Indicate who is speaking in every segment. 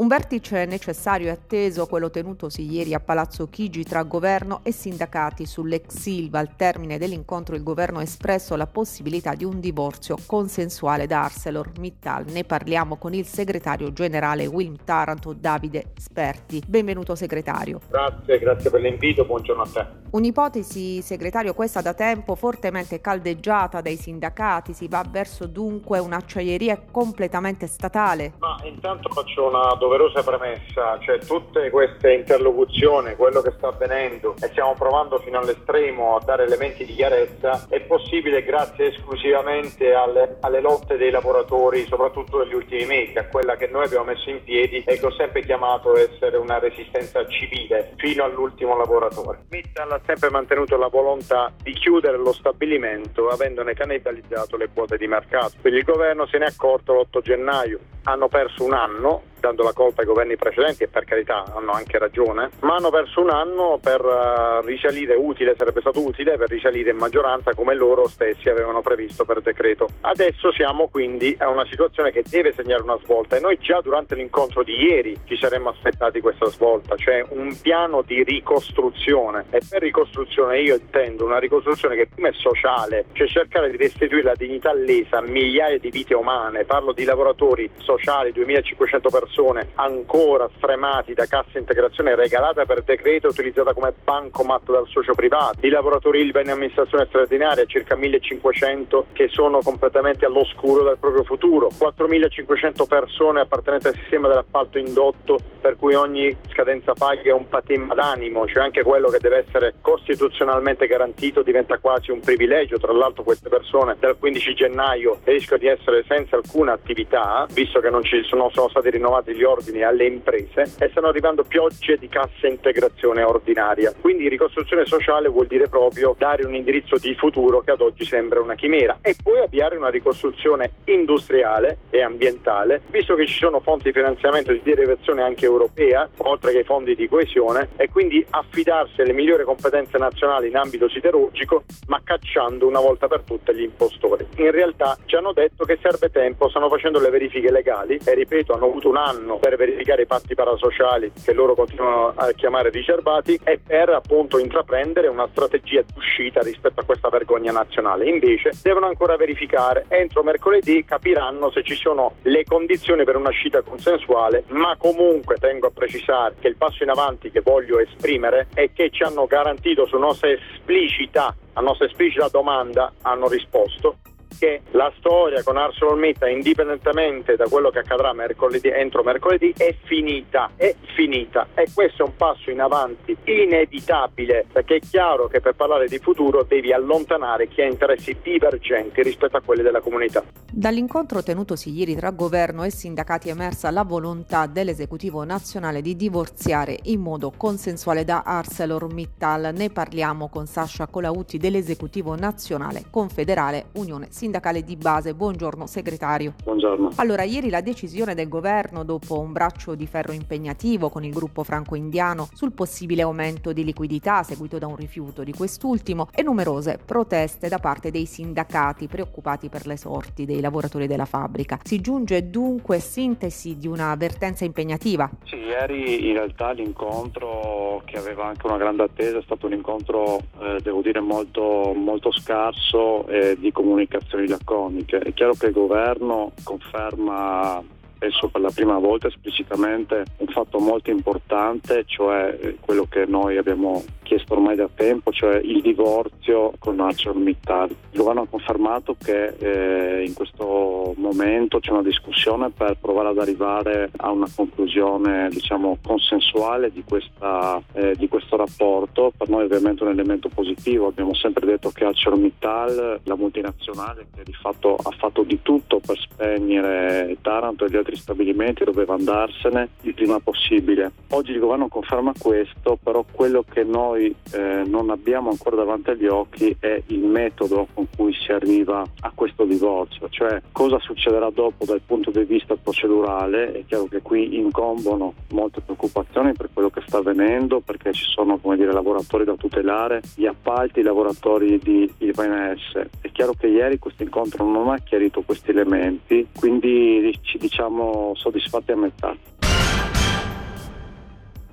Speaker 1: Un vertice necessario e atteso, quello tenutosi ieri a Palazzo Chigi tra governo e sindacati sull'ex Silva. Al termine dell'incontro il governo ha espresso la possibilità di un divorzio consensuale da ArcelorMittal. Ne parliamo con il segretario generale Wilm Taranto, Davide Sperti. Benvenuto segretario.
Speaker 2: Grazie, grazie per l'invito, buongiorno a te.
Speaker 1: Un'ipotesi, segretario, questa da tempo fortemente caldeggiata dai sindacati. Si va verso dunque un'acciaieria completamente statale?
Speaker 2: Ma intanto faccio una domanda doverosa premessa, cioè tutte queste interlocuzioni, quello che sta avvenendo e stiamo provando fino all'estremo a dare elementi di chiarezza, è possibile grazie esclusivamente alle, alle lotte dei lavoratori, soprattutto degli ultimi mesi, a quella che noi abbiamo messo in piedi e che ho sempre chiamato essere una resistenza civile fino all'ultimo lavoratore. Mittal ha sempre mantenuto la volontà di chiudere lo stabilimento avendone cannibalizzato le quote di mercato. Quindi il governo se ne è accorto l'8 gennaio. Hanno perso un anno dando la colpa ai governi precedenti e per carità hanno anche ragione, ma hanno perso un anno per uh, risalire utile, sarebbe stato utile per risalire in maggioranza come loro stessi avevano previsto per decreto. Adesso siamo quindi a una situazione che deve segnare una svolta e noi già durante l'incontro di ieri ci saremmo aspettati questa svolta, cioè un piano di ricostruzione e per ricostruzione io intendo una ricostruzione che prima è sociale, cioè cercare di restituire la dignità lesa a migliaia di vite umane, parlo di lavoratori sociali, 2500 persone persone ancora stremati da cassa integrazione regalata per decreto utilizzata come bancomat dal socio privato, i lavoratori ILVA in amministrazione straordinaria, circa 1500 che sono completamente all'oscuro del proprio futuro, 4500 persone appartenenti al sistema dell'appalto indotto per cui ogni scadenza paghi è un patimma d'animo, cioè anche quello che deve essere costituzionalmente garantito diventa quasi un privilegio, tra l'altro queste persone dal 15 gennaio rischiano di essere senza alcuna attività, visto che non ci sono, sono stati rinnovati rinnovati gli ordini alle imprese e stanno arrivando piogge di cassa integrazione ordinaria. Quindi ricostruzione sociale vuol dire proprio dare un indirizzo di futuro che ad oggi sembra una chimera e poi avviare una ricostruzione industriale e ambientale, visto che ci sono fonti di finanziamento di derivazione anche europea, oltre che fondi di coesione, e quindi affidarsi alle migliori competenze nazionali in ambito siderurgico, ma cacciando una volta per tutte gli impostori. In realtà ci hanno detto che serve tempo, stanno facendo le verifiche legali e ripeto, hanno avuto un anno per verificare i patti parasociali che loro continuano a chiamare riservati e per appunto intraprendere una strategia d'uscita rispetto a questa vergogna nazionale. Invece devono ancora verificare, entro mercoledì capiranno se ci sono le condizioni per un'uscita consensuale, ma comunque tengo a precisare che il passo in avanti che voglio esprimere è che ci hanno garantito su nostra esplicita, a nostra esplicita domanda hanno risposto che la storia con ArcelorMittal, indipendentemente da quello che accadrà mercoledì, entro mercoledì, è finita, è finita. E questo è un passo in avanti inevitabile, perché è chiaro che per parlare di futuro devi allontanare chi ha interessi divergenti rispetto a quelli della comunità.
Speaker 1: Dall'incontro tenutosi ieri tra governo e sindacati è emersa la volontà dell'esecutivo nazionale di divorziare in modo consensuale da ArcelorMittal. Ne parliamo con Sasha Colautti dell'esecutivo nazionale confederale Unione Sindacale sindacale di base. Buongiorno segretario.
Speaker 2: Buongiorno.
Speaker 1: Allora, ieri la decisione del governo, dopo un braccio di ferro impegnativo con il gruppo franco-indiano sul possibile aumento di liquidità seguito da un rifiuto di quest'ultimo e numerose proteste da parte dei sindacati preoccupati per le sorti dei lavoratori della fabbrica. Si giunge dunque sintesi di una avvertenza impegnativa.
Speaker 3: Sì, ieri in realtà l'incontro che aveva anche una grande attesa è stato un incontro, eh, devo dire, molto, molto scarso eh, di comunicazione dichiarazioni laconiche. È chiaro che il governo conferma penso per la prima volta esplicitamente un fatto molto importante, cioè quello che noi abbiamo chiesto ormai da tempo, cioè il divorzio con ArcelorMittal. Il governo ha confermato che eh, in questo momento c'è una discussione per provare ad arrivare a una conclusione diciamo consensuale di, questa, eh, di questo rapporto. Per noi ovviamente è un elemento positivo, abbiamo sempre detto che ArcelorMittal, la multinazionale che di fatto ha fatto di tutto per spegnere Taranto e gli altri stabilimenti, doveva andarsene il prima possibile. Oggi il governo conferma questo, però quello che noi noi eh, non abbiamo ancora davanti agli occhi è il metodo con cui si arriva a questo divorzio, cioè cosa succederà dopo dal punto di vista procedurale. È chiaro che qui incombono molte preoccupazioni per quello che sta avvenendo, perché ci sono come dire, lavoratori da tutelare, gli appalti, i lavoratori di IVMS. È chiaro che ieri questo incontro non ha chiarito questi elementi, quindi ci diciamo soddisfatti a metà.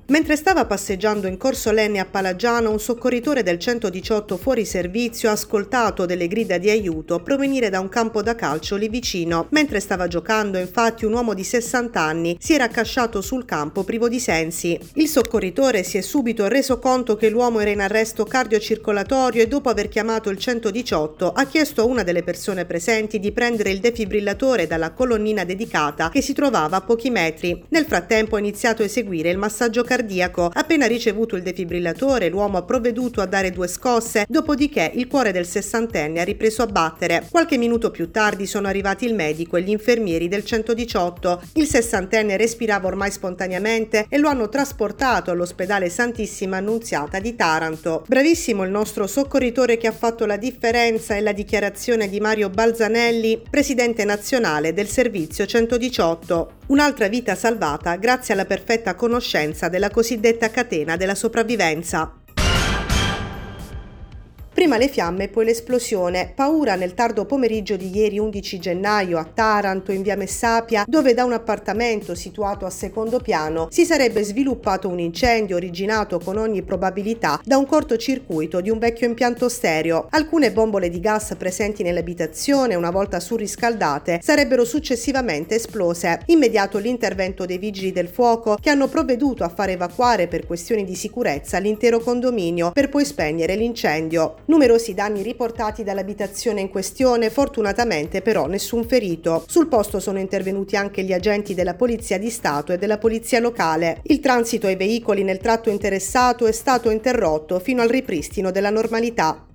Speaker 4: Mentre stava passeggiando in Corso Lenne a Palagiano, un soccorritore del 118 fuori servizio ha ascoltato delle grida di aiuto provenire da un campo da calcio lì vicino. Mentre stava giocando, infatti, un uomo di 60 anni si era accasciato sul campo privo di sensi. Il soccorritore si è subito reso conto che l'uomo era in arresto cardiocircolatorio e dopo aver chiamato il 118 ha chiesto a una delle persone presenti di prendere il defibrillatore dalla colonnina dedicata che si trovava a pochi metri. Nel frattempo ha iniziato a eseguire il massaggio cardiaco cardiaco. Appena ricevuto il defibrillatore, l'uomo ha provveduto a dare due scosse, dopodiché il cuore del sessantenne ha ripreso a battere. Qualche minuto più tardi sono arrivati il medico e gli infermieri del 118. Il sessantenne respirava ormai spontaneamente e lo hanno trasportato all'ospedale Santissima Annunziata di Taranto. Bravissimo il nostro soccorritore che ha fatto la differenza e la dichiarazione di Mario Balzanelli, presidente nazionale del servizio 118. Un'altra vita salvata grazie alla perfetta conoscenza della cosiddetta catena della sopravvivenza. Prima le fiamme, poi l'esplosione. Paura nel tardo pomeriggio di ieri 11 gennaio a Taranto, in via Messapia, dove da un appartamento situato a secondo piano si sarebbe sviluppato un incendio originato con ogni probabilità da un cortocircuito di un vecchio impianto stereo. Alcune bombole di gas presenti nell'abitazione, una volta surriscaldate, sarebbero successivamente esplose. Immediato l'intervento dei vigili del fuoco che hanno provveduto a far evacuare per questioni di sicurezza l'intero condominio per poi spegnere l'incendio. Numerosi danni riportati dall'abitazione in questione, fortunatamente però nessun ferito. Sul posto sono intervenuti anche gli agenti della Polizia di Stato e della Polizia locale. Il transito ai veicoli nel tratto interessato è stato interrotto fino al ripristino della normalità.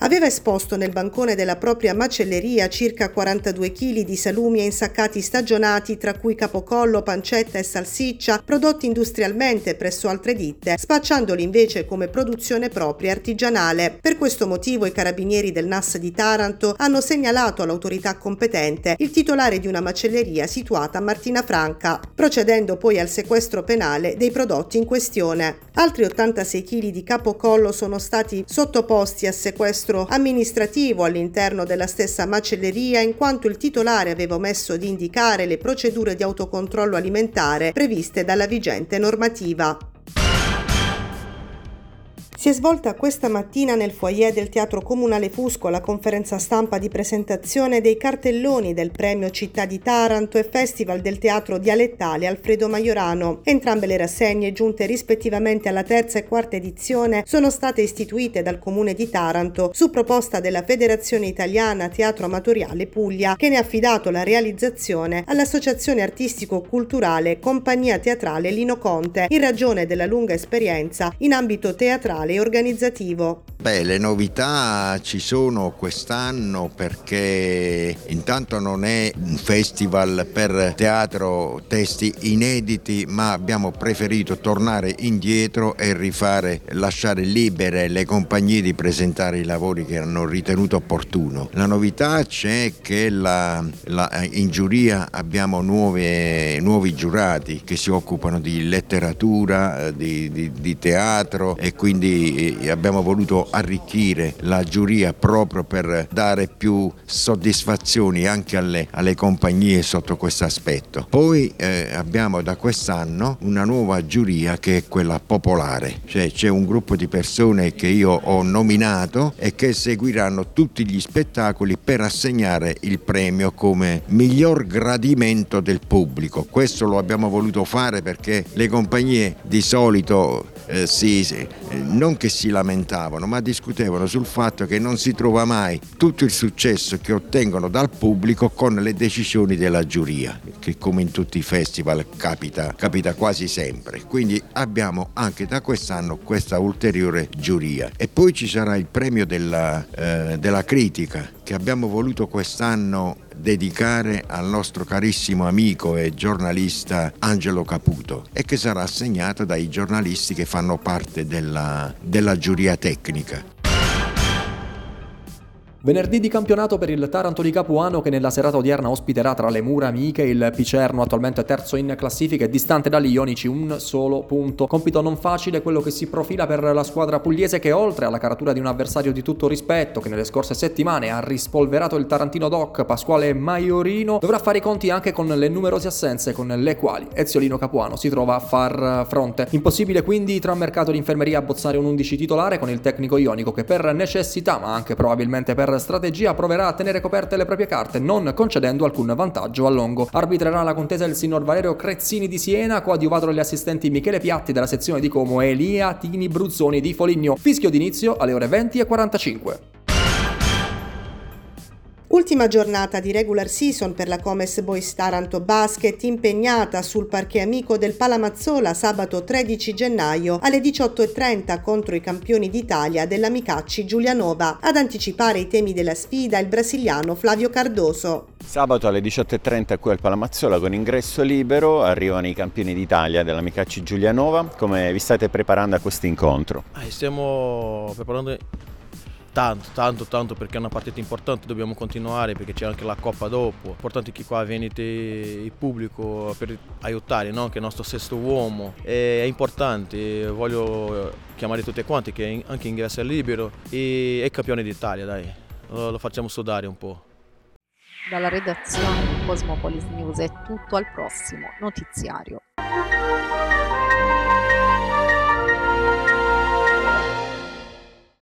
Speaker 4: Aveva esposto nel bancone della propria macelleria circa 42 kg di salumi e insaccati stagionati, tra cui capocollo, pancetta e salsiccia, prodotti industrialmente presso altre ditte, spacciandoli invece come produzione propria artigianale. Per questo motivo i carabinieri del NAS di Taranto hanno segnalato all'autorità competente il titolare di una macelleria situata a Martina Franca, procedendo poi al sequestro penale dei prodotti in questione. Altri 86 kg di capocollo sono stati sottoposti a sequestro amministrativo all'interno della stessa macelleria in quanto il titolare aveva omesso di indicare le procedure di autocontrollo alimentare previste dalla vigente normativa. Si è svolta questa mattina nel foyer del Teatro Comunale Fusco la conferenza stampa di presentazione dei cartelloni del premio Città di Taranto e Festival del Teatro Dialettale Alfredo Maiorano. Entrambe le rassegne, giunte rispettivamente alla terza e quarta edizione, sono state istituite dal Comune di Taranto su proposta della Federazione Italiana Teatro Amatoriale Puglia, che ne ha affidato la realizzazione all'Associazione Artistico-Culturale Compagnia Teatrale Lino Conte, in ragione della lunga esperienza in ambito teatrale organizzativo.
Speaker 5: Beh, le novità ci sono quest'anno perché intanto non è un festival per teatro testi inediti, ma abbiamo preferito tornare indietro e rifare, lasciare libere le compagnie di presentare i lavori che hanno ritenuto opportuno. La novità c'è che la, la, in giuria abbiamo nuove, nuovi giurati che si occupano di letteratura, di, di, di teatro e quindi abbiamo voluto arricchire la giuria proprio per dare più soddisfazioni anche alle, alle compagnie sotto questo aspetto. Poi eh, abbiamo da quest'anno una nuova giuria che è quella popolare, cioè c'è un gruppo di persone che io ho nominato e che seguiranno tutti gli spettacoli per assegnare il premio come miglior gradimento del pubblico. Questo lo abbiamo voluto fare perché le compagnie di solito eh, si, non che si lamentavano, ma discutevano sul fatto che non si trova mai tutto il successo che ottengono dal pubblico con le decisioni della giuria, che come in tutti i festival capita, capita quasi sempre. Quindi abbiamo anche da quest'anno questa ulteriore giuria. E poi ci sarà il premio della, eh, della critica che abbiamo voluto quest'anno dedicare al nostro carissimo amico e giornalista Angelo Caputo e che sarà assegnata dai giornalisti che fanno parte della, della giuria tecnica.
Speaker 6: Venerdì di campionato per il Taranto di Capuano che nella serata odierna ospiterà tra le mura amiche il Picerno attualmente terzo in classifica e distante dagli Ionici un solo punto. Compito non facile quello che si profila per la squadra pugliese che oltre alla caratura di un avversario di tutto rispetto che nelle scorse settimane ha rispolverato il Tarantino Doc Pasquale Maiorino dovrà fare i conti anche con le numerose assenze con le quali Eziolino Capuano si trova a far fronte. Impossibile quindi tra mercato di infermeria abbozzare un 11 titolare con il tecnico ionico che per necessità ma anche probabilmente per strategia proverà a tenere coperte le proprie carte, non concedendo alcun vantaggio a Longo. Arbitrerà la contesa il signor Valerio Crezzini di Siena, coadiuvato dagli assistenti Michele Piatti della sezione di Como e Elia Tini Bruzzoni di Foligno. Fischio d'inizio alle ore 20 e 45.
Speaker 4: Ultima giornata di regular season per la Comes Boys Taranto Basket impegnata sul parquet amico del Palamazzola sabato 13 gennaio alle 18.30 contro i campioni d'Italia dell'Amicacci Giulianova. Ad anticipare i temi della sfida il brasiliano Flavio Cardoso.
Speaker 7: Sabato alle 18.30 qui al Palamazzola con ingresso libero arrivano i campioni d'Italia dell'Amicacci Giulianova. Come vi state preparando a questo incontro?
Speaker 8: Eh, stiamo preparando tanto, tanto, tanto perché è una partita importante, dobbiamo continuare perché c'è anche la Coppa dopo. Importante che qua venite il pubblico per aiutare, no? che è il nostro sesto uomo. è importante, voglio chiamare tutti quanti che anche ingresso è libero e è campione d'Italia, dai, lo, lo facciamo sudare un po'.
Speaker 1: Dalla redazione di Cosmopolis News è tutto al prossimo notiziario.